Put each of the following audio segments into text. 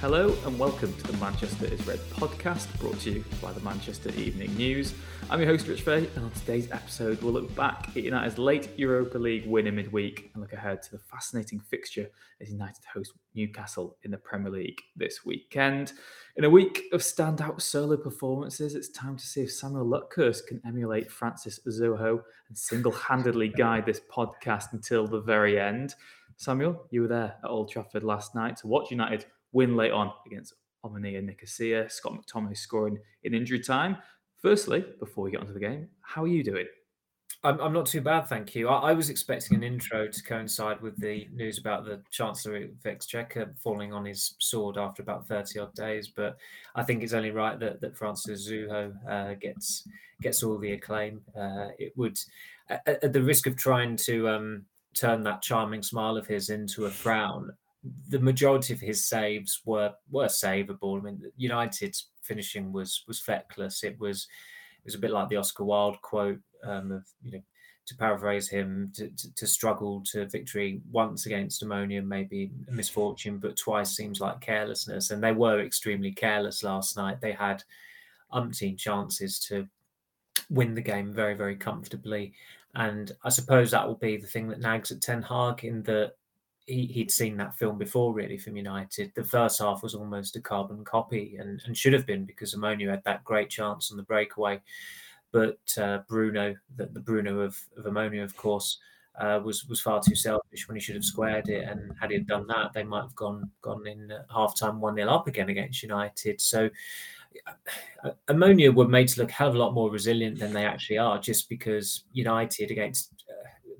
Hello and welcome to the Manchester is Red podcast brought to you by the Manchester Evening News. I'm your host Rich Fay and on today's episode we'll look back at United's late Europa League win in midweek and look ahead to the fascinating fixture as United host Newcastle in the Premier League this weekend. In a week of standout solo performances, it's time to see if Samuel Luckhurst can emulate Francis Uzoho and single-handedly guide this podcast until the very end. Samuel, you were there at Old Trafford last night to watch United win late on against Omonia Nicosia. Scott McTominay scoring in injury time. Firstly, before we get onto the game, how are you doing? I'm, I'm not too bad, thank you. I, I, was expecting an intro to coincide with the news about the Chancellor of Exchequer falling on his sword after about 30 odd days, but I think it's only right that, that Francis Uzoho uh, gets gets all the acclaim. Uh, it would, at, at, the risk of trying to um, turn that charming smile of his into a frown, the majority of his saves were were savable. I mean, United's finishing was was feckless. It was it was a bit like the Oscar Wilde quote um, of you know to paraphrase him to, to, to, struggle to victory once against Omonia maybe a misfortune, but twice seems like carelessness. And they were extremely careless last night. They had umpteen chances to win the game very very comfortably. And I suppose that will be the thing that nags at Ten Hag in that he, would seen that film before, really, from United. The first half was almost a carbon copy and, and should have been because Omonia had that great chance on the breakaway. But uh, Bruno, the, the, Bruno of, of Omonia, of course, uh, was was far too selfish when he should have squared it. And had he done that, they might have gone gone in half time 1 0 up again against United. So uh, Omonia were made to look a hell of a lot more resilient than they actually are just because United against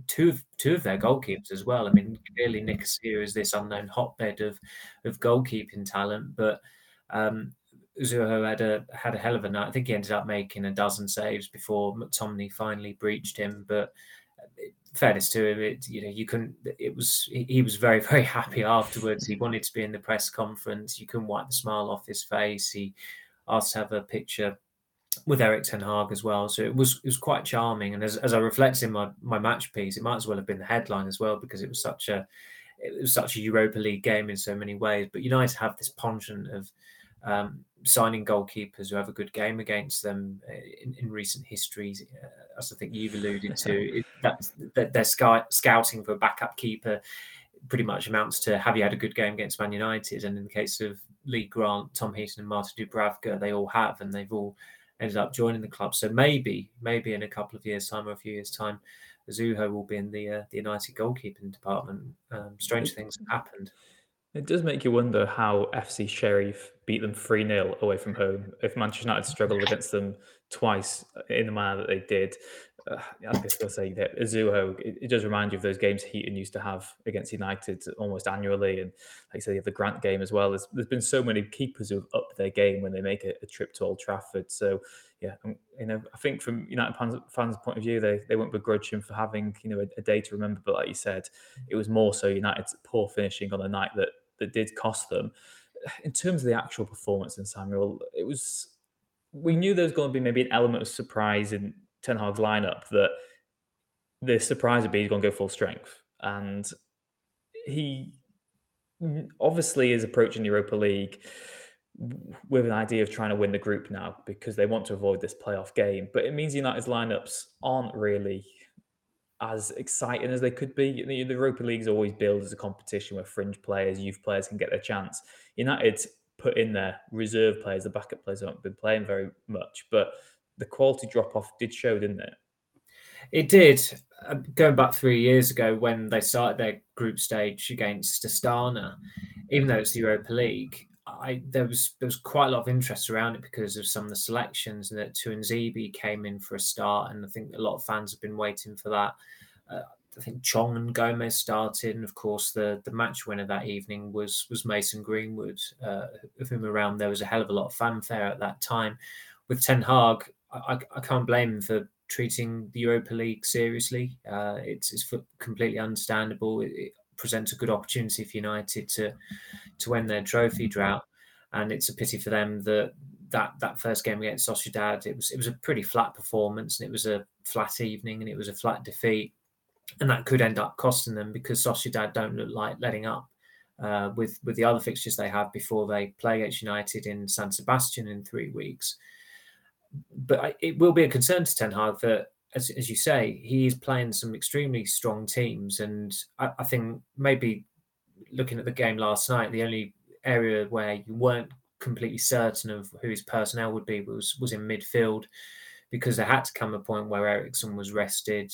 two of two of their goalkeepers as well. I mean, clearly Nicosia is this unknown hotbed of of goalkeeping talent, but um, Uzoho had a had a hell of a night. I think he ended up making a dozen saves before McTominay finally breached him. But uh, fairness to him, it you know you couldn't. It was he was very very happy afterwards. He wanted to be in the press conference. You couldn't wipe the smile off his face. He asked to have a picture with Erik Ten Hag as well. So it was it was quite charming. And as, as I reflect in my, my match piece, it might as well have been the headline as well because it was such a it was such a Europa League game in so many ways. But United have this penchant of um, signing goalkeepers who have a good game against them uh, in, in recent histories. Uh, as I think you've alluded to, it, that, that they're scouting for a backup keeper pretty much amounts to have you had a good game against Man United? And in the case of Lee Grant, Tom Heaton, and Martin Dubravka, they all have, and they've all ended up joining the club. So maybe, maybe in a couple of years' time or a few years' time, Uzoho will be in the uh, the United goalkeeping department. Um, strange things have happened. It does make you wonder how FC Sheriff beat them 3 0 away from home. If Manchester United struggled against them twice in the manner that they did, uh, I guess I'll say that Uzoho, it, it, does remind you of those games Heaton used to have against United almost annually. And like I said, you have the Grant game as well. There's, there's been so many keepers who've upped their game when they make a, a trip to Old Trafford. So, yeah, um, you know, I think from United fans, fans' point of view, they, they won't begrudge him for having, you know, a, a day to remember. But like you said, it was more so United's poor finishing on the night that, that did cost them. In terms of the actual performance in Samuel, it was, we knew there was going to be maybe an element of surprise in Ten Hag's lineup that the surprise would be he's going to go full strength. And he obviously is approaching Europa League with an idea of trying to win the group now because they want to avoid this playoff game. But it means United's lineups aren't really as exciting as they could be. The Europa League is always billed as a competition where fringe players, youth players can get their chance. United put in their reserve players, the backup players haven't been playing very much, but the quality drop off did show, didn't it? It did. Uh, going back three years ago when they started their group stage against Astana, even though it's the Europa League, I there was there was quite a lot of interest around it because of some of the selections and that Tuanzebe came in for a start, and I think a lot of fans have been waiting for that. Uh, I think Chong and Gomes started, and of course the the match winner that evening was was Mason Greenwood, uh, of whom around there was a hell of a lot of fanfare at that time. With Ten Hag, I, I can't blame him for treating the Europa League seriously. Uh, it's, it's completely understandable. It, it, presents a good opportunity for United to to win their trophy drought, and it's a pity for them that that that first game against Sociedad it was it was a pretty flat performance and it was a flat evening and it was a flat defeat, and that could end up costing them because Sociedad don't look like letting up. Uh, with with the other fixtures they have before they play against United in San Sebastian in three weeks, but it will be a concern to Ten Hag that, as, as you say, he is playing some extremely strong teams, and I, I think maybe looking at the game last night, the only area where you weren't completely certain of who his personnel would be was was in midfield because there had to come a point where Eriksen was rested.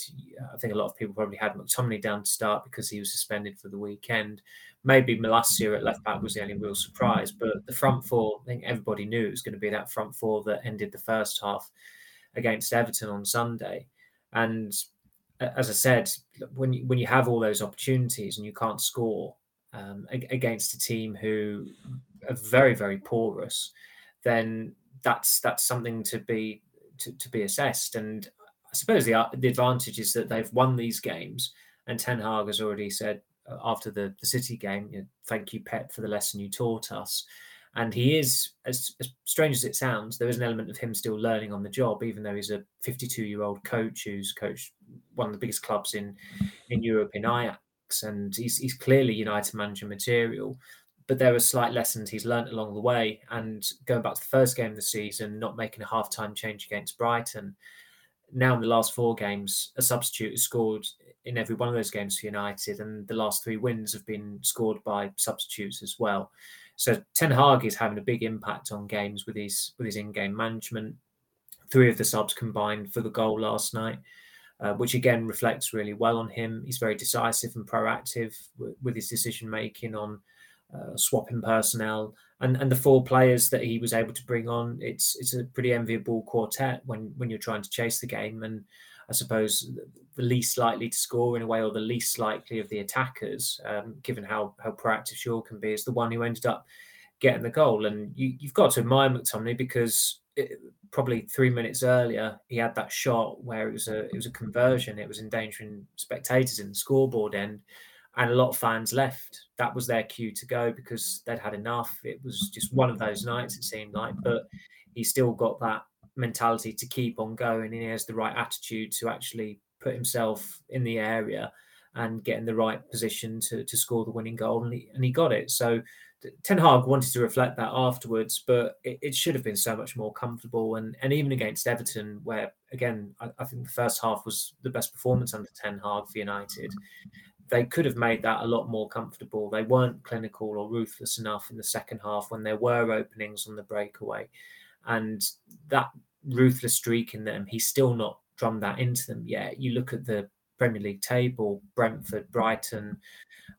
I think a lot of people probably had McTominay down to start because he was suspended for the weekend. Maybe Malacia at left back was the only real surprise, but the front four, I think everybody knew it was going to be that front four that ended the first half against Everton on Sunday. And as I said, when you, when you have all those opportunities and you can't score um, against a team who are very very porous, then that's that's something to be to, to be assessed. And I suppose the the advantage is that they've won these games, and Ten Hag has already said Uh, after the the City game, you know, "Thank you, Pep, for the lesson you taught us." And he is, as, as, strange as it sounds, there is an element of him still learning on the job, even though he's a 52 year old coach who's coached one of the biggest clubs in in Europe in Ajax, and he's he's clearly United manager material but there are slight lessons he's learned along the way. And going back to the first game of the season, not making a half-time change against Brighton. Now in the last four games, a substitute has scored in every one of those games for United, and the last three wins have been scored by substitutes as well. So Ten Hag is having a big impact on games with his with his in-game management. Three of the subs combined for the goal last night, uh, which again reflects really well on him. He's very decisive and proactive w- with his decision making on uh, swapping personnel, and and the four players that he was able to bring on. It's it's a pretty enviable quartet when when you're trying to chase the game, and I suppose the least likely to score in a way, or the least likely of the attackers, um, given how how proactive Shaw can be, is the one who ended up getting the goal. And you, have got to admire McTominay because it, probably three minutes earlier he had that shot where it was a it was a conversion. It was endangering spectators in the scoreboard end and a lot of fans left. That was their cue to go because they'd had enough. It was just one of those nights, it seemed like, but he still got that mentality to keep on going. And he has the right attitude to actually put himself in the area and get in the right position to, to score the winning goal. And he, and he got it. So Ten Hag wanted to reflect that afterwards, but it, it, should have been so much more comfortable. And and even against Everton, where again I, I, think the first half was the best performance under Ten Hag for United, they could have made that a lot more comfortable. They weren't clinical or ruthless enough in the second half when there were openings on the breakaway. And that ruthless streak in them, he's still not drummed that into them yet. You look at the Premier League table, Brentford, Brighton,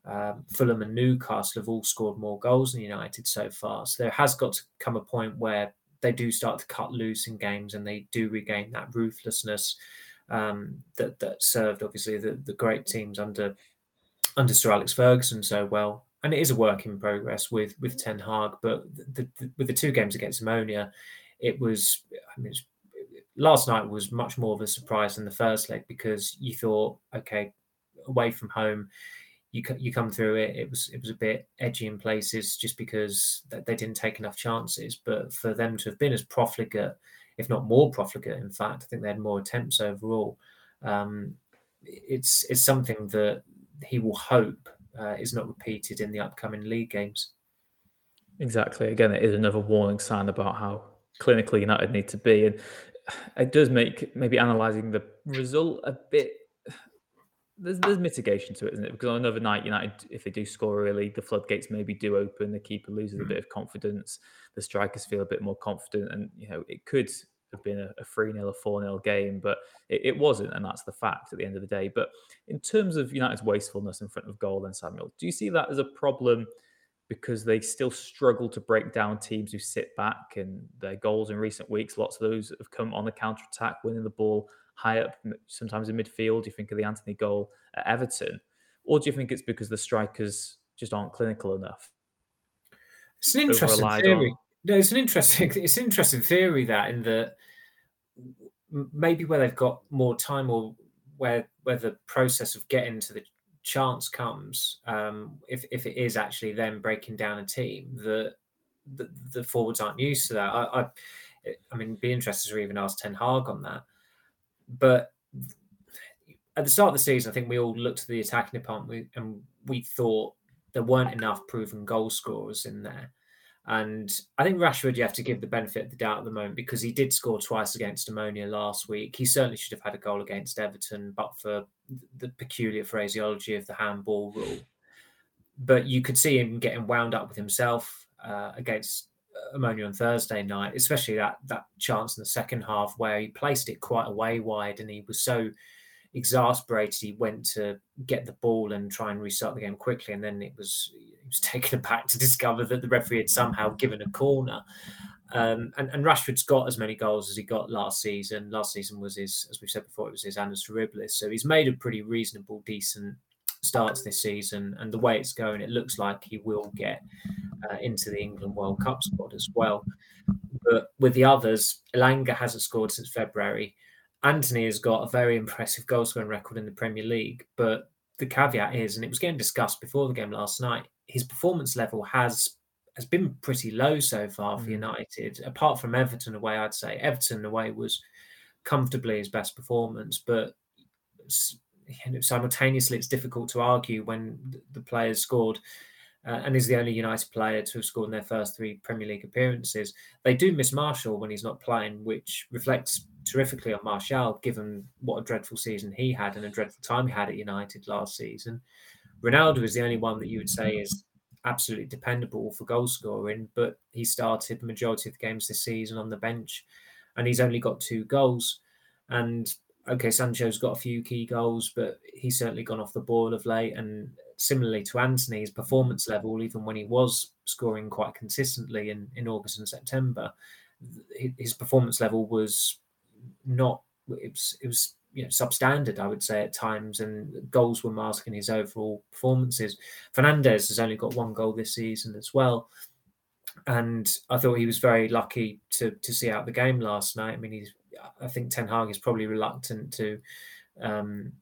um, Fulham, and Newcastle have all scored more goals than United so far. So there has got to come a point where they do start to cut loose in games and they do regain that ruthlessness um, that that served obviously the, the great teams under under Sir Alex Ferguson so well. And it is a work in progress with with Ten Hag, but the, the, with the two games against Omonia, it was. I mean, last night was much more of a surprise than the first leg because you thought, okay, away from home, you you come through it. It was it was a bit edgy in places just because they didn't take enough chances. But for them to have been as profligate, if not more profligate, in fact, I think they had more attempts overall. Um, it's it's something that he will hope uh, is not repeated in the upcoming league games. Exactly. Again, it is another warning sign about how clinically United need to be, and it does make maybe analysing the result a bit. There's, there's mitigation to it, isn't it? Because on another night, United, if they do score early, the floodgates maybe do open. The keeper loses a bit of confidence. The strikers feel a bit more confident, and you know it could have been a, 3 0 or 4 0 game, but it, it, wasn't. And that's the fact at the end of the day. But in terms of United's wastefulness in front of goal, then, Samuel, do you see that as a problem because they still struggle to break down teams who sit back and their goals in recent weeks? Lots of those have come on the counter attack, winning the ball high up, sometimes in midfield. You think of the Antony goal at Everton? Or do you think it's because the strikers just aren't clinical enough? It's an interesting theory. On? No, it's an interesting. It's an interesting theory that in the maybe where they've got more time or where where the process of getting to the chance comes, um, if if it is actually them breaking down a team, that the, the, forwards aren't used to that. I, I, I mean, be interested to even ask Ten Hag on that. But at the start of the season, I think we all looked at the attacking department and we thought there weren't enough proven goal scorers in there. And I think Rashford, you have to give the benefit of the doubt at the moment because he did score twice against Omonia last week. He certainly should have had a goal against Everton, but for the peculiar phraseology of the handball rule. But you could see him getting wound up with himself uh, against Omonia on Thursday night, especially that that chance in the second half where he placed it quite a way wide and he was so exasperated he went to get the ball and try and restart the game quickly and then it was he was taken aback to discover that the referee had somehow given a corner um, and, and, Rashford's got as many goals as he got last season. Last season was his, as we said before, it was his annus horribilis. So he's made a pretty reasonable, decent starts this season. And the way it's going, it looks like he will get uh, into the England World Cup squad as well. But with the others, Elanga hasn't scored since February. Antony has got a very impressive goal scoring record in the Premier League. But the caveat is, and it was getting discussed before the game last night, his performance level has has been pretty low so far for mm. United. Apart from Everton away, I'd say Everton away was comfortably his best performance, but you know, simultaneously it's difficult to argue when the players scored uh, and is the only United player to have scored in their first three Premier League appearances. They do miss Martial when he's not playing, which reflects terrifically on Martial, given what a dreadful season he had and a dreadful time he had at United last season. Ronaldo is the only one that you would say is absolutely dependable for goal scoring, but he started the majority of the games this season on the bench and he's only got two goals. And okay, Sancho's got a few key goals, but he's certainly gone off the ball of late. And similarly to Antony, his performance level, even when he was scoring quite consistently in, in August and September, his performance level was not it was it was you know, substandard, I would say, at times, and goals were masking his overall performances. Fernandes has only got one goal this season as well. And I thought he was very lucky to to see out the game last night. I mean, he's I think Ten Hag is probably reluctant to um,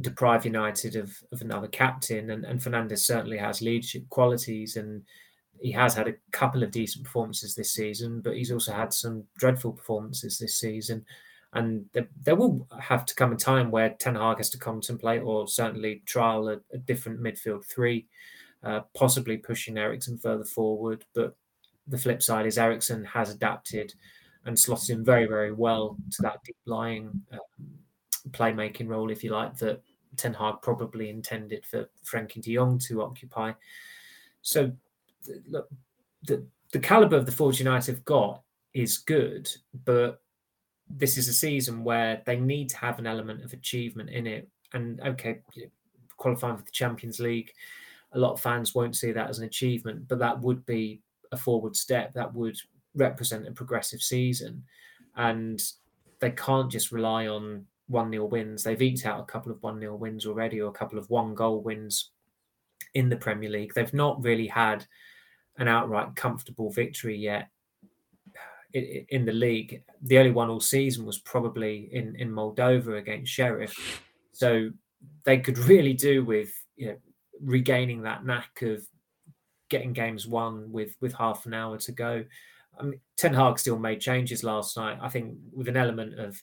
deprive United of, of another captain, and, and Fernandes certainly has leadership qualities, and he has had a couple of decent performances this season, but he's also had some dreadful performances this season. And there, there, will have to come a time where Ten Hag has to contemplate or certainly trial a, a different midfield three, uh, possibly pushing Eriksen further forward. But the flip side is Eriksen has adapted and slotted in very, very well to that deep lying um, playmaking role, if you like, that Ten Hag probably intended for Frenkie de Jong to occupy. So, look, the, the caliber of the forwards United have got is good, but this is a season where they need to have an element of achievement in it. And okay, qualifying for the Champions League, a lot of fans won't see that as an achievement, but that would be a forward step. That would represent a progressive season. And they can't just rely on one nil wins. They've eked out a couple of one nil wins already, or a couple of one goal wins in the Premier League. They've not really had an outright comfortable victory yet uh, in the league. The only one all season was probably in in Moldova against Sheriff. So they could really do with you know regaining that knack of getting games won with with half an hour to go. I mean, Ten Hag still made changes last night. I think with an element of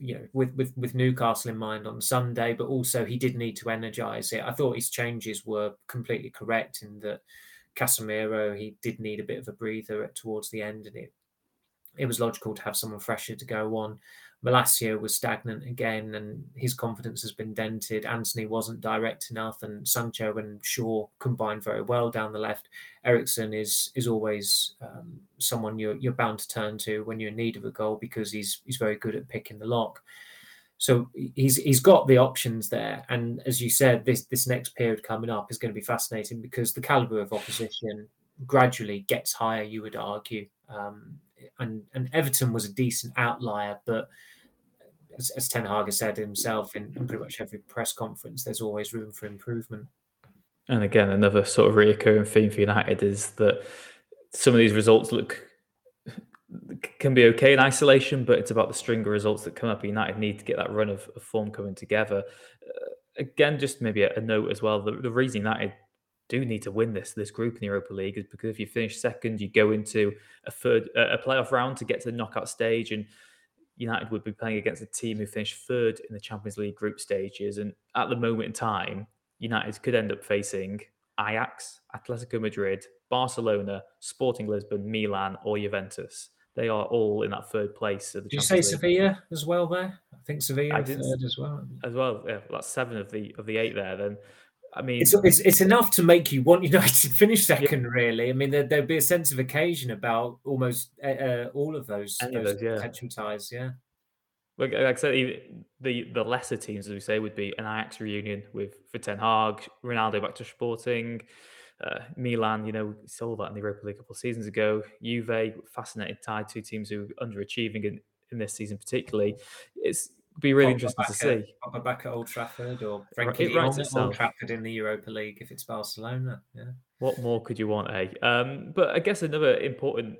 you know with, with with Newcastle in mind on Sunday, but also he did need to energise it. I thought his changes were completely correct in that Casemiro, he did need a bit of a breather towards the end, and it it was logical to have someone fresher to go on. Malacia was stagnant again, and his confidence has been dented. Antony wasn't direct enough, and Sancho and Shaw combined very well down the left. Eriksen is is always um, someone you're you're bound to turn to when you're in need of a goal because he's he's very good at picking the lock. So he's he's got the options there, and as you said, this this next period coming up is going to be fascinating because the caliber of opposition gradually gets higher. You would argue, um, and and Everton was a decent outlier, but as, as Ten Hag has said himself in, in pretty much every press conference, there's always room for improvement. And again, another sort of reoccurring theme for United is that some of these results look can be okay in isolation, but it's about the string of results that come up. United need to get that run of, of form coming together. Uh, again, just maybe a, a, note as well. The, the reason United do need to win this this group in the Europa League is because if you finish second, you go into a third a playoff round to get to the knockout stage, and United would be playing against a team who finished third in the Champions League group stages. And at the moment in time, United could end up facing Ajax, Atletico Madrid, Barcelona, Sporting Lisbon, Milan, or Juventus. They are all in that third place. Of the Did you say League. Sevilla as well there? I think Sevilla I third as well. As well, yeah, that's seven of the of the eight there. Then I mean, it's, it's, it's enough to make you want United to finish second. Really, I mean, there, would be a sense of occasion about almost uh, uh all of those, those, those yeah. potential ties. Yeah. Like, like I said, the the lesser teams, as we say, would be an Ajax reunion with for Ten Hag, Ronaldo back to Sporting, uh, Milan. You know, saw that in the Europa League a couple of seasons ago. Juve, fascinating tie, two teams who are underachieving in, in this season particularly. It's be really interesting to see. Pogba back at Old Trafford or Frenkie at Old Trafford in the Europa League if it's Barcelona. Yeah. What more could you want, eh? Um, but I guess another important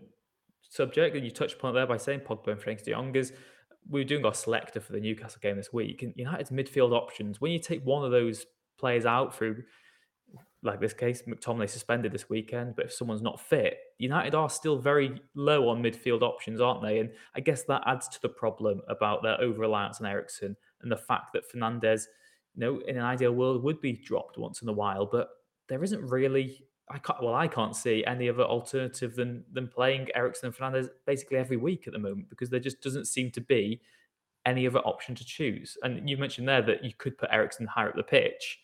subject, and you touched upon it there by saying Pogba and Frenkie de Jong is we were doing our selector for the Newcastle game this week, and United's midfield options. When you take one of those players out through like this case, McTominay suspended this weekend, but if someone's not fit, United are still very low on midfield options, aren't they? And I guess that adds to the problem about their over reliance on Eriksen and the fact that Fernandes, you know, in an ideal world would be dropped once in a while, but there isn't really. I can't. Well, I can't see any other alternative than than playing Eriksen and Fernandes basically every week at the moment because there just doesn't seem to be any other option to choose. And you mentioned there that you could put Eriksen higher up the pitch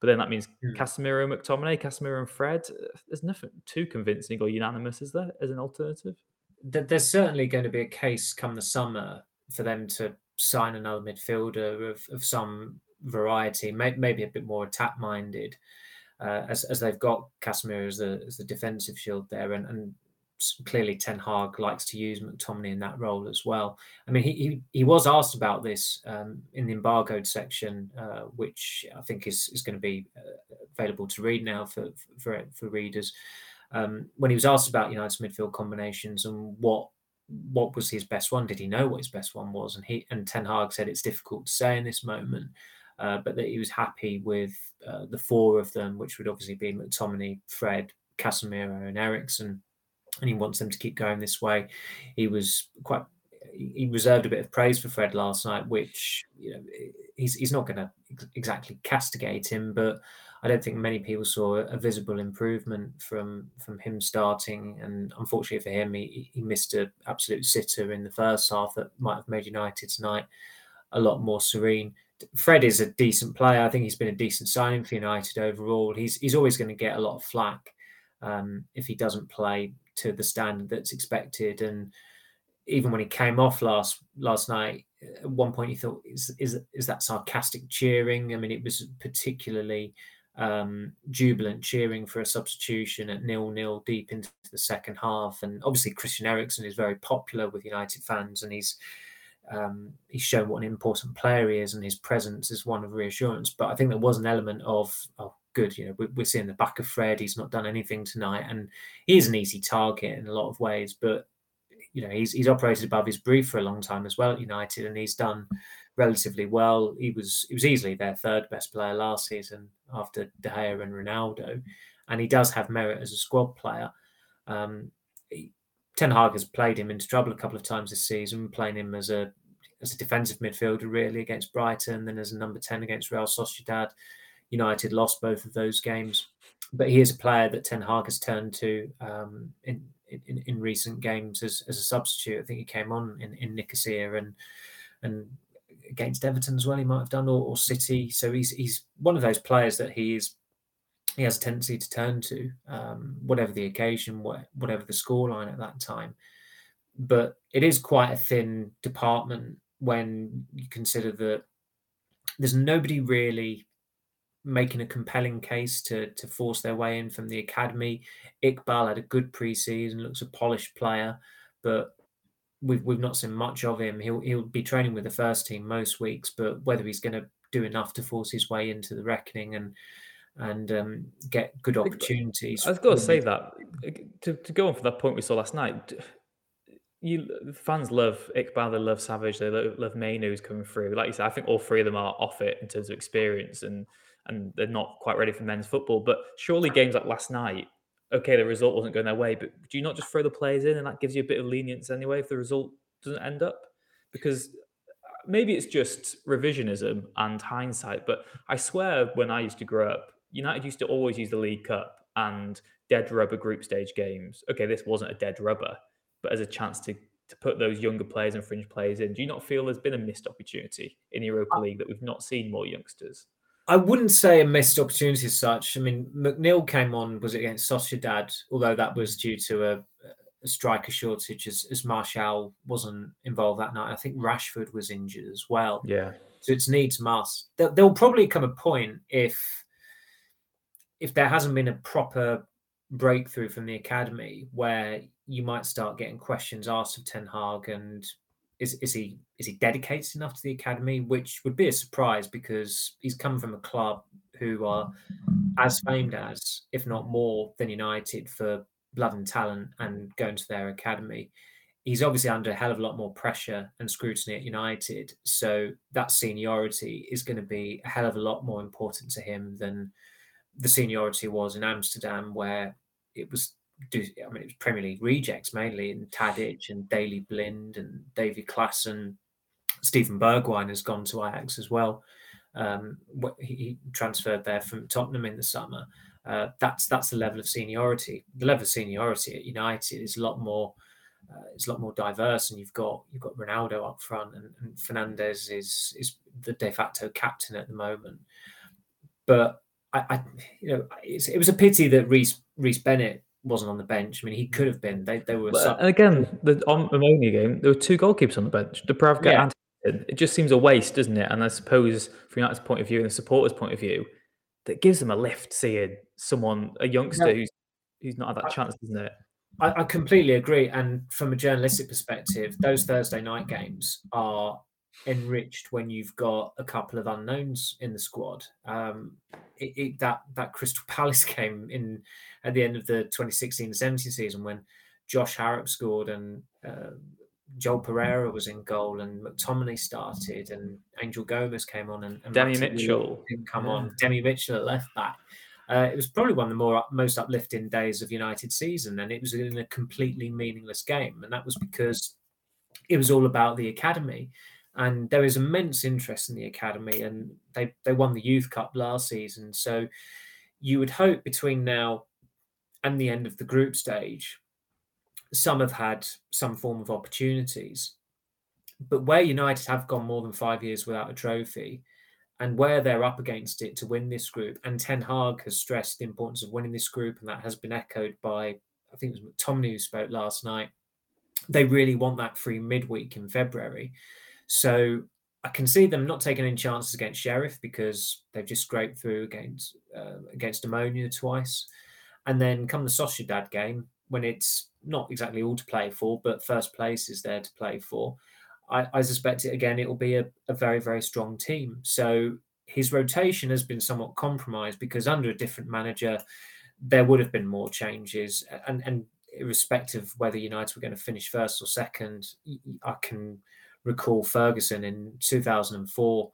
but then that means mm. Casemiro, McTominay, Casemiro, and Fred. Uh, there's nothing too convincing or unanimous, is there, as an alternative? There's certainly going to be a case come the summer for them to sign another midfielder of, of some variety, maybe a bit more attack minded, uh, as, as they've got Casemiro as the, as the defensive shield there. And, and clearly Ten Hag likes to use McTominay in that role as well. I mean, he he, he was asked about this um, in the embargoed section, uh, which I think is is going to be uh, available to read now for for for readers. Um, when he was asked about United's midfield combinations and what what was his best one, did he know what his best one was? And he and Ten Hag said it's difficult to say in this moment. Uh, but that he was happy with uh, the four of them, which would obviously be McTominay, Fred, Casemiro, and Eriksen and he wants them to keep going this way. He was quite he reserved a bit of praise for Fred last night, which you know he's he's not going to exactly castigate him, but I don't think many people saw a, visible improvement from from him starting. And unfortunately for him, he, he missed an absolute sitter in the first half that might have made United tonight a lot more serene. Fred is a decent player. I think he's been a decent signing for United overall. He's he's always going to get a lot of flack um, if he doesn't play to the standard that's expected. And even when he came off last last night, at one point he thought, "Is is is that sarcastic cheering?" I mean, it was particularly um, jubilant cheering for a substitution at nil nil deep into the second half. And obviously, Christian Eriksen is very popular with United fans, and he's um, he's shown what an important player he is, and his presence is one of reassurance. But I think there was an element of, oh, good. You know, we're, seeing the back of Fred. He's not done anything tonight, and he is an easy target in a lot of ways. But you know, he's he's operated above his brief for a long time as well at United, and he's done relatively well. He was he was easily their third best player last season after De Gea and Ronaldo, and he does have merit as a squad player. Um, Ten Hag has played him into trouble a couple of times this season, playing him as a as a defensive midfielder really against Brighton, then as a number ten against Real Sociedad. United lost both of those games. But he is a player that Ten Hag has turned to um, in in, in recent games as, as a substitute. I think he came on in, in Nicosia and and against Everton as well. He might have done or, or City. So he's he's one of those players that he is he has a tendency to turn to, um, whatever the occasion, whatever the scoreline at that time. But it is quite a thin department when you consider that there's nobody really making a compelling case to to force their way in from the academy. Iqbal had a good preseason, looks a polished player, but we've we've not seen much of him. He'll he'll be training with the first team most weeks, but whether he's going to do enough to force his way into the reckoning and and um, get good opportunities. I was going to say that to, to go on for that point we saw last night. You fans love Iqbal, they love Savage, they love, love Mainoo who's coming through. Like you said, I think all three of them are off it in terms of experience and and they're not quite ready for men's football. But surely games like last night, okay, the result wasn't going their way, but do you not just throw the players in and that gives you a bit of lenience anyway if the result doesn't end up? Because uh, maybe it's just revisionism and hindsight, but I swear when I used to grow up, United used to always use the League Cup and dead rubber group stage games. Okay, this wasn't a dead rubber, but as a chance to to put those younger players and fringe players in. Do you not feel there's been a missed opportunity in the Europa uh, League that we've not seen more youngsters? I wouldn't say a missed opportunity as such. I mean, McNeill came on was it against Sociedad, although that was due to a, a striker shortage as, as Martial wasn't involved that night. I think Rashford was injured as well. Yeah. So it's needs must. There, there will probably come a point if if there hasn't been a proper breakthrough from the academy where you might start getting questions asked of Ten Hag and is is he is he dedicated enough to the academy? Which would be a surprise because he's come from a club who are as famed as if not more than United for blood and talent and going to their academy. He's obviously under a hell of a lot more pressure and scrutiny at United so that seniority is going to be a hell of a lot more important to him than the seniority was in Amsterdam, where it was do I mean it was Premier League rejects mainly in Tadic and Daley Blind and Davy Klaassen. Steven Bergwijn has gone to Ajax as well. Um, he transferred there from Tottenham in the summer. Uh, that's that's the level of seniority. The level of seniority at United is a lot more. Uh, it's a lot more diverse, and you've got you've got Ronaldo up front, and, and Fernandes is is the de facto captain at the moment. But I, I you know, it was a pity that Reece Reece Bennett wasn't on the bench. I mean, he could have been. They they were. and again, the on Omonia game, there were two goalkeepers on the bench. Dubravka yeah. and it just seems a waste, doesn't it? And I suppose from United's point of view and the supporters' point of view, that gives them a lift seeing someone, a youngster who's who's not had that chance, doesn't it? I, I completely agree. And from a journalistic perspective, those Thursday night games are enriched when you've got a couple of unknowns in the squad. Um, it, it, that that Crystal Palace game in at the end of the 2016-17 season when Josh Harrop scored and uh, Joel Pereira was in goal and McTominay started and Angel Gomes came on and, and Demi Mitchell didn't come yeah. on. Demi Mitchell at left back. Uh, it was probably one of the more most uplifting days of United season, and it was in a completely meaningless game, and that was because it was all about the academy and there is immense interest in the academy and they they won the youth cup last season. So you would hope between now and the end of the group stage some have had some form of opportunities. But where united have gone more than 5 years without a trophy and where they're up against it to win this group and ten hag has stressed the importance of winning this group and that has been echoed by i think it was McTominay who spoke last night they really want that free midweek in february so I can see them not taking any chances against Sheriff because they've just scraped through against uh, against Omonia twice, and then come the Sociedad game when it's not exactly all to play for, but first place is there to play for. I, I suspect it again. It will be a, a very very strong team. So his rotation has been somewhat compromised because under a different manager, there would have been more changes, and and irrespective of whether United were going to finish first or second, I can recall Ferguson in 2004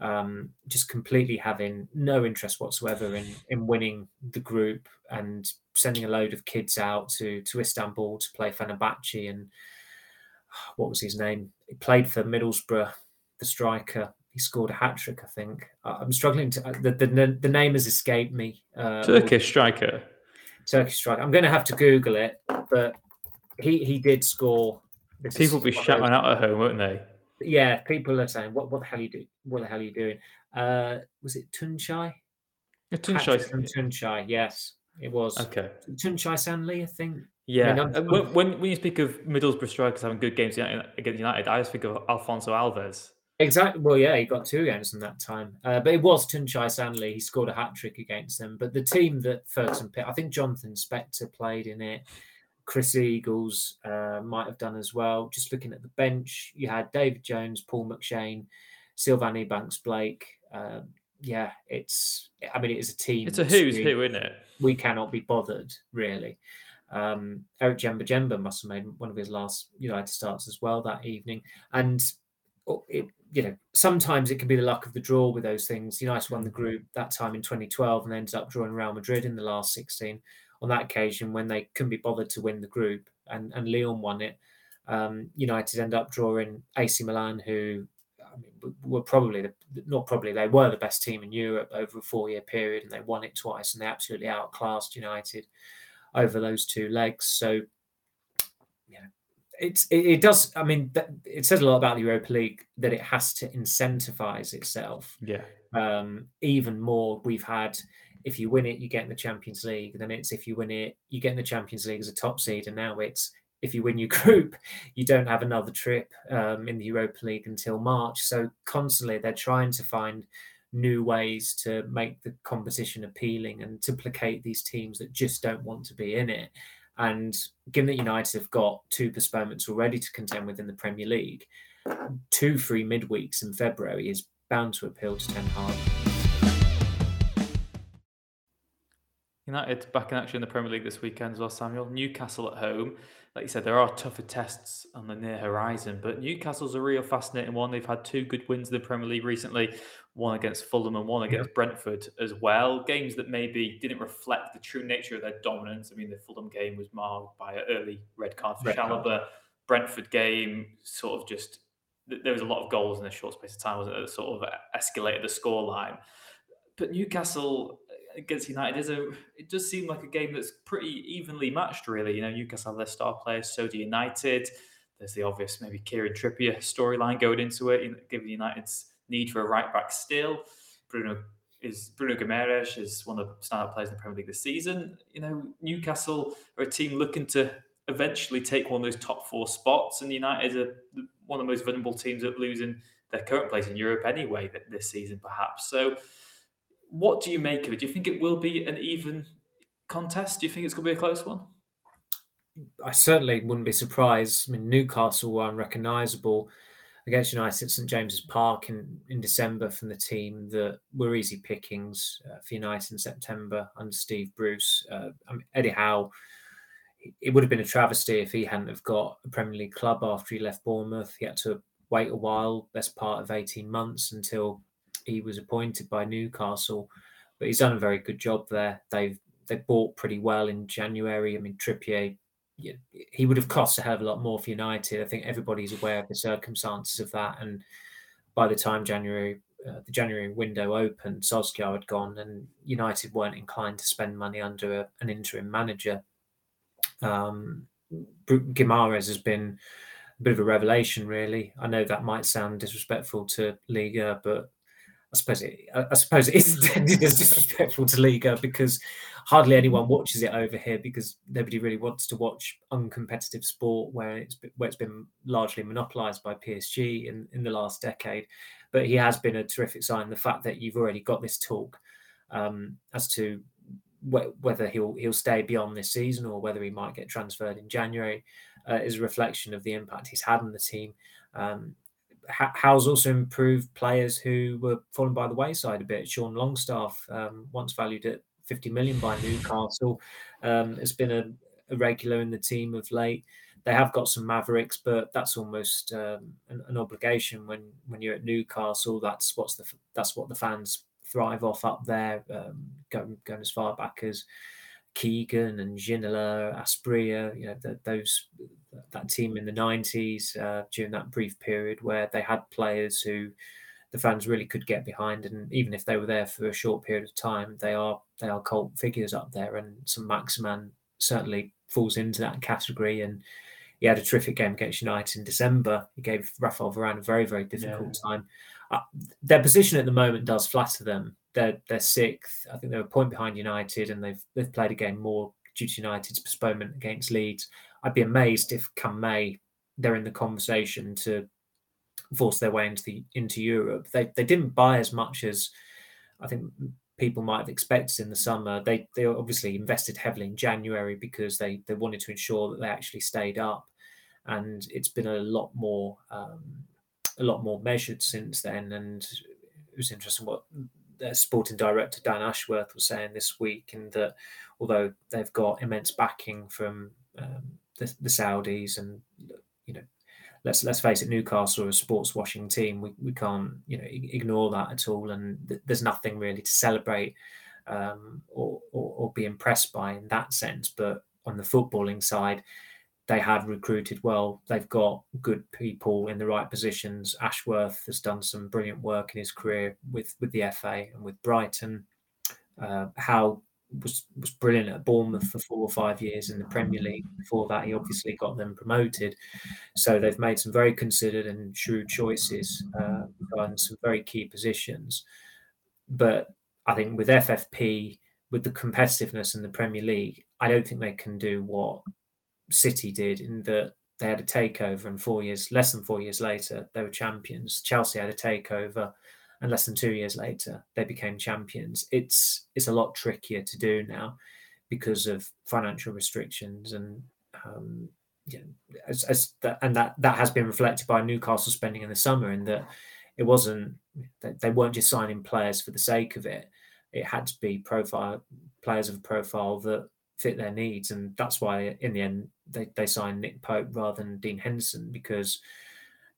um, just completely having no interest whatsoever in in winning the group and sending a load of kids out to to Istanbul to play Fenerbahce and what was his name? He played for Middlesbrough, the striker. He scored a hat trick, I think. I'm struggling to the the, the name has escaped me. Uh, Turkish striker. Turkish striker. I'm going to have to Google it, but he he did score. People will be shouting out at home, won't they? Yeah, people are saying, "What what the hell are you doing? What the hell are you doing?" Uh, was it Tuncay? Yeah, Tuncay. Tuncay, yes, it was. Okay. Tuncay Sanli, I think. Yeah. I mean, uh, when, when, when you speak of Middlesbrough strikers having good games against United, I just think of Afonso Alves. Exactly. Well, yeah, he got two games them that time. Uh, but it was Tuncay Sanli. He scored a hat trick against them. But the team that Ferguson picked, I think Jonathan Spector played in it. Chris Eagles uh, might have done as well. Just looking at the bench, you had David Jones, Paul McShane, Sylvan Ebanks-Blake. Uh, yeah, it's. I mean, it is a team. It's a who's who, isn't it? We cannot be bothered, really. Um, Eric Djemba-Djemba must have made one of his last United starts as well that evening, and oh, it, you know sometimes it can be the luck of the draw with those things. United won the mm-hmm. group that time in 2012 and ended up drawing Real Madrid in the last 16 on that occasion when they couldn't be bothered to win the group and, and Lyon won it. Um, United end up drawing AC Milan, who I mean, were probably the, not probably they were the best team in Europe over a four year period, and they won it twice, and they absolutely outclassed United over those two legs. So, yeah, it's it, it does. I mean, it says a lot about the Europa League that it has to incentivize itself. Yeah. Um, even more, we've had if you win it, you get in the Champions League. Then it's if you win it, you get in the Champions League as a top seed. And now it's if you win your group, you don't have another trip um, in the Europa League until March. So constantly they're trying to find new ways to make the competition appealing and to placate these teams that just don't want to be in it. And given that United have got two postponements already to contend with in the Premier League, two free midweeks in February is bound to appeal to Ten Hag. United back in action in the Premier League this weekend as well, Samuel. Newcastle at home. Like you said, there are tougher tests on the near horizon, but Newcastle's a real fascinating one. They've had two good wins in the Premier League recently, one against Fulham and one against Brentford as well. Games that maybe didn't reflect the true nature of their dominance. I mean, the Fulham game was marred by an early red card for Chalobah. Brentford game sort of just there was a lot of goals in a short space of time, wasn't it? That sort of escalated the scoreline. But Newcastle against United is a it does seem like a game that's pretty evenly matched, really. You know, Newcastle have their star players, so do United. There's the obvious maybe Kieran Trippier storyline going into it, given United's need for a right back still. Bruno is Bruno Guimaraes is one of the standout players in the Premier League this season. You know, Newcastle are a team looking to eventually take one of those top four spots, and United are one of the most vulnerable teams at losing their current place in Europe anyway this season, perhaps. So what do you make of it? Do you think it will be an even contest? Do you think it's going to be a close one? I certainly wouldn't be surprised. I mean, Newcastle were unrecognisable against United at St James's Park in, in December from the team that were easy pickings uh, for United in September under Steve Bruce. Uh, I mean, Eddie Howe, it would have been a travesty if he hadn't have got a Premier League club after he left Bournemouth. He had to wait a while, best part of 18 months until he was appointed by Newcastle, but he's done a very good job there. They've they bought pretty well in January. I mean, Trippier, he would have cost a hell of a lot more for United. I think everybody's aware of the circumstances of that. And by the time January, uh, the January window opened, Solskjaer had gone, and United weren't inclined to spend money under a, an interim manager. Um, Guimaraes has been a bit of a revelation, really. I know that might sound disrespectful to Liga, but I suppose it, I suppose it is disrespectful to Liga because hardly anyone watches it over here because nobody really wants to watch uncompetitive sport where it's where it's been largely monopolised by PSG in, in the last decade. But he has been a terrific sign. The fact that you've already got this talk um, as to wh- whether he'll he'll stay beyond this season or whether he might get transferred in January uh, is a reflection of the impact he's had on the team. Um, Howe's also improved players who were falling by the wayside a bit. Sean Longstaff, um, once valued at 50 million by Newcastle, um, has been a, a, regular in the team of late. They have got some Mavericks, but that's almost um, an, an, obligation when when you're at Newcastle. That's what's the that's what the fans thrive off up there. Um, going going as far back as Keegan and Ginola, Asprilla, you know, the, those that team in the 90s uh, during that brief period where they had players who the fans really could get behind and even if they were there for a short period of time they are they are cult figures up there and Saint-Maximin certainly falls into that category. And he had a terrific game against United in December. He gave Rafael Varane a very, very difficult yeah. time. Uh, their position at the moment does flatter them. They're they're sixth. I think they're a point behind United, and they've they've played a game more due to United's postponement against Leeds. I'd be amazed if come May they're in the conversation to force their way into the into Europe. They they didn't buy as much as I think people might have expected in the summer. They they obviously invested heavily in January because they they wanted to ensure that they actually stayed up, and it's been a lot more um, a lot more measured since then. And it was interesting what their sporting director Dan Ashworth was saying this week, and that although they've got immense backing from um, the, the Saudis and you know let's let's face it, Newcastle are a sports washing team. We, we can't you know ignore that at all, and th- there's nothing really to celebrate um, or, or, or be impressed by in that sense. But on the footballing side, they have recruited well. They've got good people in the right positions. Ashworth has done some brilliant work in his career with with the FA and with Brighton. Uh, Howe was was brilliant at Bournemouth for four or five years in the Premier League. Before that, he obviously got them promoted. So they've made some very considered and shrewd choices uh, some very key positions. But I think with FFP, with the competitiveness in the Premier League, I don't think they can do what City did in that they had a takeover, and four years, less than four years later, they were champions. Chelsea had a takeover and less than two years later they became champions. It's it's a lot trickier to do now because of financial restrictions and um, yeah, as, as that, and that that has been reflected by Newcastle spending in the summer in that it wasn't they weren't just signing players for the sake of it. It had to be profile players of profile that fit their needs, and that's why in the end they, they signed Nick Pope rather than Dean Henderson because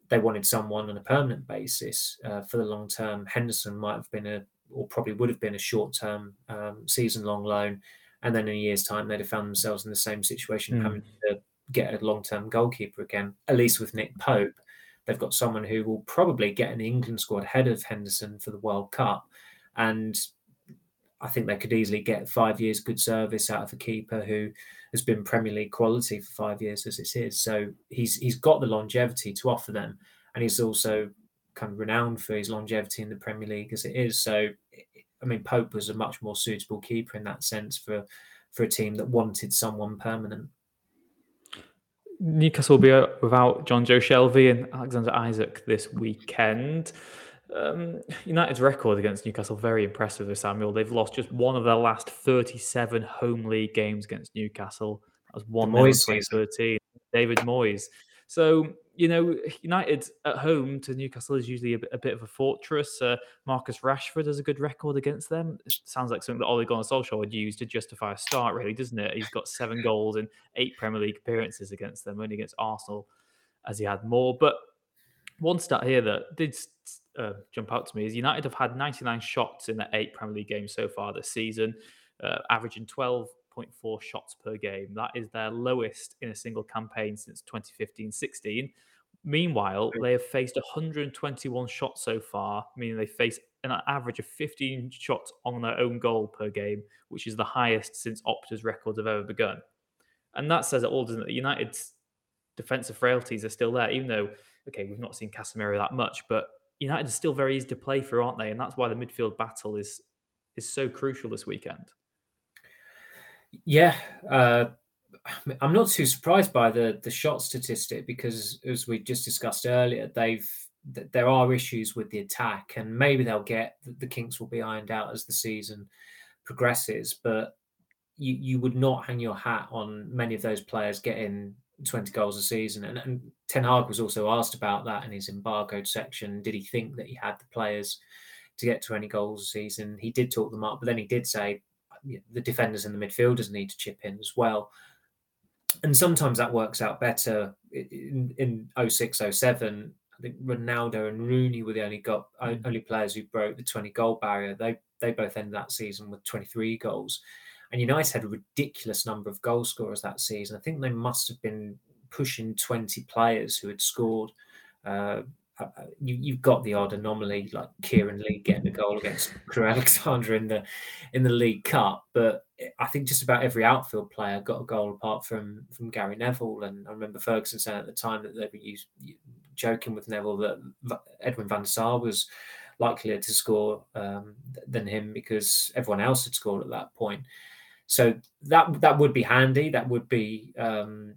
they wanted someone on a permanent basis uh, for the long term. Henderson might have been a, or probably would have been a short term, um, season long loan. And then in a year's time, they'd have found themselves in the same situation, mm. having to get a long term goalkeeper again. At least with Nick Pope, they've got someone who will probably get an England squad ahead of Henderson for the World Cup. And I think they could easily get five years good service out of a keeper who has been Premier League quality for five years as it is. So he's he's got the longevity to offer them, and he's also kind of renowned for his longevity in the Premier League as it is. So, I mean, Pope was a much more suitable keeper in that sense for for a team that wanted someone permanent. Newcastle will be without Jonjo Shelvey and Alexander Isak this weekend. Um, United's record against Newcastle very impressive with Samuel. They've lost just one of their last 37 home league games against Newcastle. That was one in 2013. David Moyes. So, you know, United at home to Newcastle is usually a, a bit of a fortress. Uh, Marcus Rashford has a good record against them. It sounds like something that Ole Gunnar Solskjaer would use to justify a start, really, doesn't it? He's got seven goals in eight Premier League appearances against them, only against Arsenal as he had more. But one stat here that did uh, jump out to me is United have had 99 shots in their eight Premier League games so far this season, uh, averaging 12.4 shots per game. That is their lowest in a single campaign since 2015 16. Meanwhile, they have faced 121 shots so far, meaning they face an average of 15 shots on their own goal per game, which is the highest since Opta's records have ever begun. And that says it all, doesn't it? United's defensive frailties are still there, even though, okay, we've not seen Casemiro that much, but United are still very easy to play for, aren't they? And that's why the midfield battle is is so crucial this weekend. Yeah, uh, I'm not too surprised by the the shot statistic because, as we just discussed earlier, they've there are issues with the attack, and maybe they'll get the kinks will be ironed out as the season progresses. But you you would not hang your hat on many of those players getting 20 goals a season. And, and Ten Hag was also asked about that in his embargoed section. Did he think that he had the players to get 20 goals a season? He did talk them up, but then he did say the defenders and the midfielders need to chip in as well. And sometimes that works out better. In, in 06, 07, I think Ronaldo and Rooney were the only got mm. only players who broke the 20 goal barrier. They they both ended that season with 23 goals. And United had a ridiculous number of goal scorers that season. I think they must have been pushing 20 players who had scored. Uh, uh, uh, you, have got the odd anomaly like Kieran Lee getting a goal against Crewe Alexandra in the in the League Cup, but I think just about every outfield player got a goal apart from from Gary Neville. And I remember Ferguson saying at the time that they were used, joking with Neville that Edwin van Sar was likelier to score um, than him because everyone else had scored at that point. So that that would be handy. That would be um,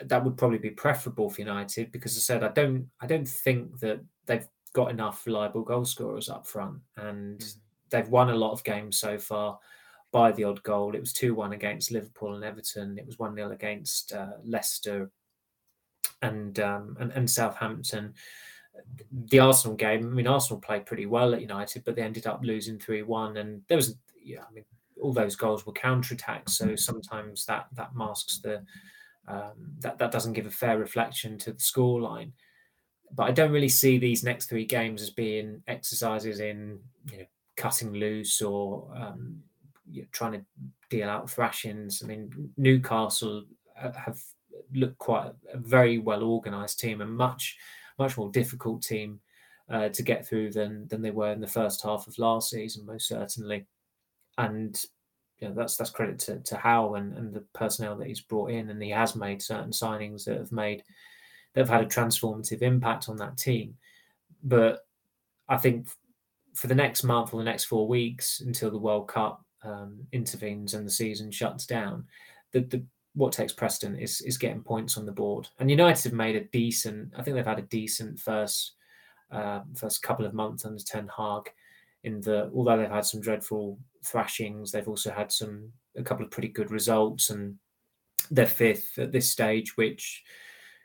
that would probably be preferable for United because I said I don't I don't think that they've got enough reliable goal scorers up front and mm. they've won a lot of games so far by the odd goal. It was 2 1 against Liverpool and Everton. It was 1 0 against uh, Leicester and, um, and, and Southampton. The Arsenal game, I mean, Arsenal played pretty well at United, but they ended up losing 3 1. And there was, yeah, I mean, all those goals were counter attacks. So sometimes that, that masks the um, that that doesn't give a fair reflection to the scoreline. But I don't really see these next three games as being exercises in you know, cutting loose or um, you know, trying to deal out thrashings. I mean, Newcastle have looked quite a very well organised team, a much much more difficult team uh, to get through than than they were in the first half of last season, most certainly. And you know, that's that's credit to, to Howe and, and the personnel that he's brought in, and he has made certain signings that have made that have had a transformative impact on that team. But I think for the next month or the next four weeks until the World Cup um, intervenes and the season shuts down, the, the what takes precedent is is getting points on the board. And United have made a decent. I think they've had a decent first uh, first couple of months under Ten Hag. In the although they've had some dreadful thrashings. They've also had some a couple of pretty good results, and they're fifth at this stage, which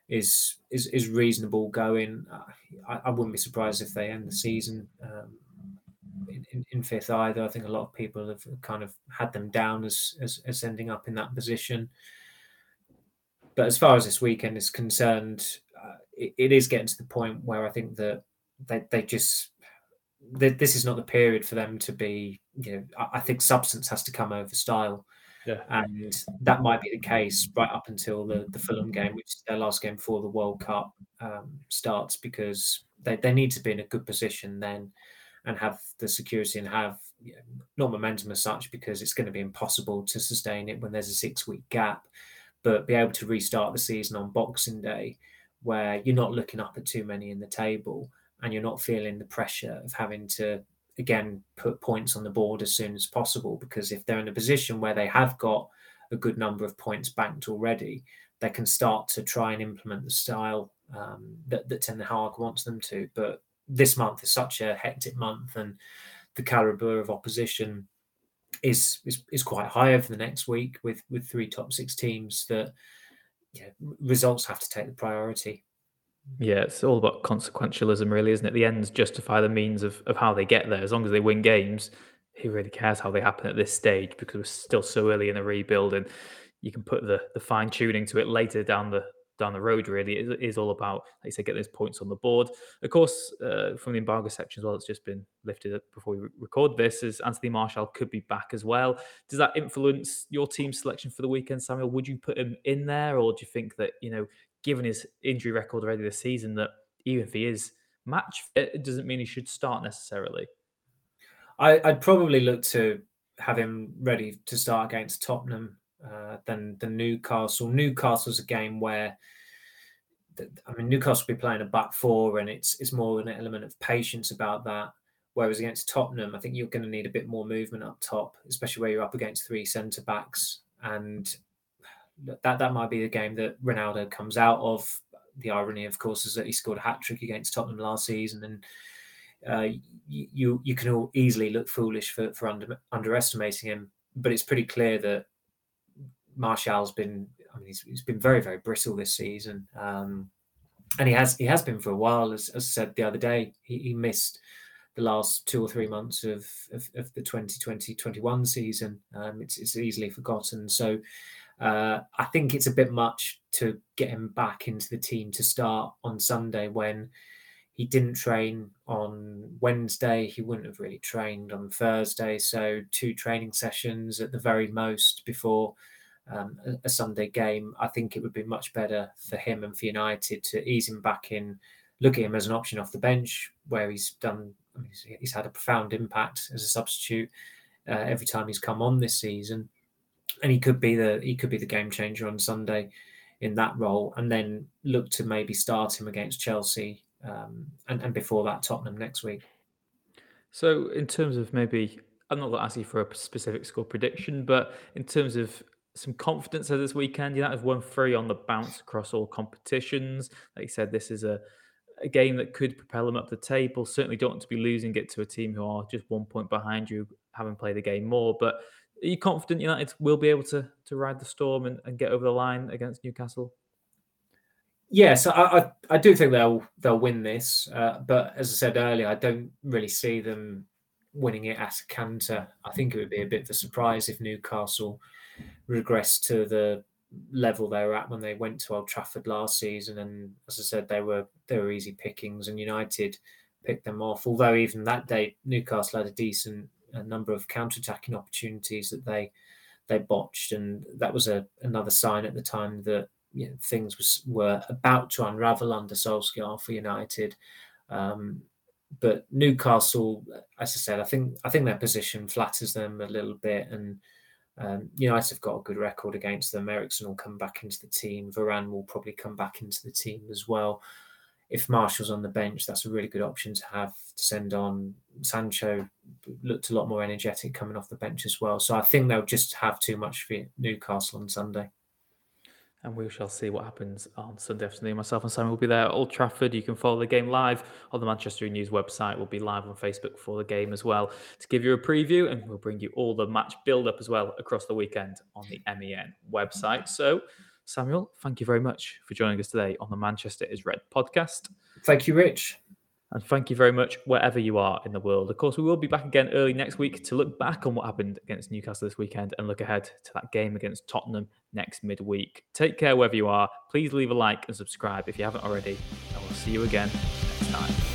is is is reasonable going. I, I wouldn't be surprised if they end the season um, in, in, fifth either. I think a lot of people have kind of had them down as as, as ending up in that position. But as far as this weekend is concerned, uh, it, it is getting to the point where I think that they, they just this is not the period for them to be. You know, I, I think substance has to come over style. Yeah. And that might be the case right up until the, the Fulham game, which is their last game before the World Cup um, starts, because they, they need to be in a good position then and have the security and have you know, not momentum as such, because it's going to be impossible to sustain it when there's a six week gap, but be able to restart the season on Boxing Day where you're not looking up at too many in the table and you're not feeling the pressure of having to again put points on the board as soon as possible because if they're in a position where they have got a good number of points banked already they can start to try and implement the style um, that, that Ten Hag wants them to. But this month is such a hectic month and the caliber of opposition is, is is quite high over the next week with with three top six teams that results have to take the priority yeah, it's all about consequentialism, really, isn't it? The ends justify the means of, of how they get there. As long as they win games, who really cares how they happen at this stage? Because we're still so early in the rebuild and you can put the, the fine tuning to it later down the down the road really. It is all about like you said get those points on the board. Of course uh, from the embargo section as well it's just been lifted up before we record this as Anthony Martial could be back as well. Does that influence your team selection for the weekend samuel? Would you put him in there or do you think that you know given his injury record already this season, that even if he is match fit, it doesn't mean he should start necessarily. I, would probably look to have him ready to start against Tottenham uh, than the Newcastle. Newcastle's a game where I mean Newcastle will be playing a back four, and it's it's more an element of patience about that. Whereas against Tottenham, I think you're going to need a bit more movement up top, especially where you're up against three centre backs. And that that might be the game that Ronaldo comes out of. The irony, of course, is that he scored a hat trick against Tottenham last season, and uh, you you can all easily look foolish for for under, underestimating him. But it's pretty clear that Martial's been. I mean, he's, he's been very very brittle this season, um, and he has he has been for a while. As, as I said the other day, he, he missed the last two or three months of, of, of the 2020-21 season. Um, it's, it's easily forgotten. So uh, I think it's a bit much to get him back into the team to start on Sunday when he didn't train on Wednesday. He wouldn't have really trained on Thursday. So, two training sessions at the very most before um, a, a, Sunday game. I think it would be much better for him and for United to ease him back in look at him as an option off the bench, where he's done. Mean, he's had a profound impact as a substitute uh, every time he's come on this season, and he could be the he could be the game changer on Sunday in that role, and then look to maybe start him against Chelsea, um, and, and before that Tottenham next week. So, in terms of maybe, I'm not going to ask you for a specific score prediction, but in terms of some confidence of this weekend, you United have won three on the bounce across all competitions. Like you said, this is a, a game that could propel them up the table. Certainly don't want to be losing it to a team who are just one point behind you, having played the game more. But are you confident United will be able to to ride the storm and, and get over the line against Newcastle? Yes, I, I, I do think they'll they'll win this, uh, but as I said earlier, I don't really see them winning it at a canter. I think it would be a bit of a surprise if Newcastle regress to the level they were at when they went to Old Trafford last season. And as I said, they were they were easy pickings, and United picked them off. Although even that day, Newcastle had a decent a number of counter-attacking opportunities that they they botched, and that was a another sign at the time that you know, things was, were about to unravel under Solskjaer for United. Um, but Newcastle, as I said, I think I think their position flatters them a little bit, and um, United have got a good record against them. Eriksen will come back into the team. Varane will probably come back into the team as well. If Martial's on the bench, that's a really good option to have to send on. Sancho looked a lot more energetic coming off the bench as well. So I think they'll just have too much for Newcastle on Sunday and we shall see what happens on Sunday afternoon. Myself and Simon will be there at Old Trafford. You can follow the game live on the Manchester News website. We'll be live on Facebook for the game as well to give you a preview, and we'll bring you all the match build up as well across the weekend on the MEN website. So, Samuel, thank you very much for joining us today on the Manchester is Red podcast. Thank you, Rich. And thank you very much wherever you are in the world. Of course, we will be back again early next week to look back on what happened against Newcastle this weekend and look ahead to that game against Tottenham next midweek. Take care wherever you are. Please leave a like and subscribe if you haven't already. And we'll see you again next time.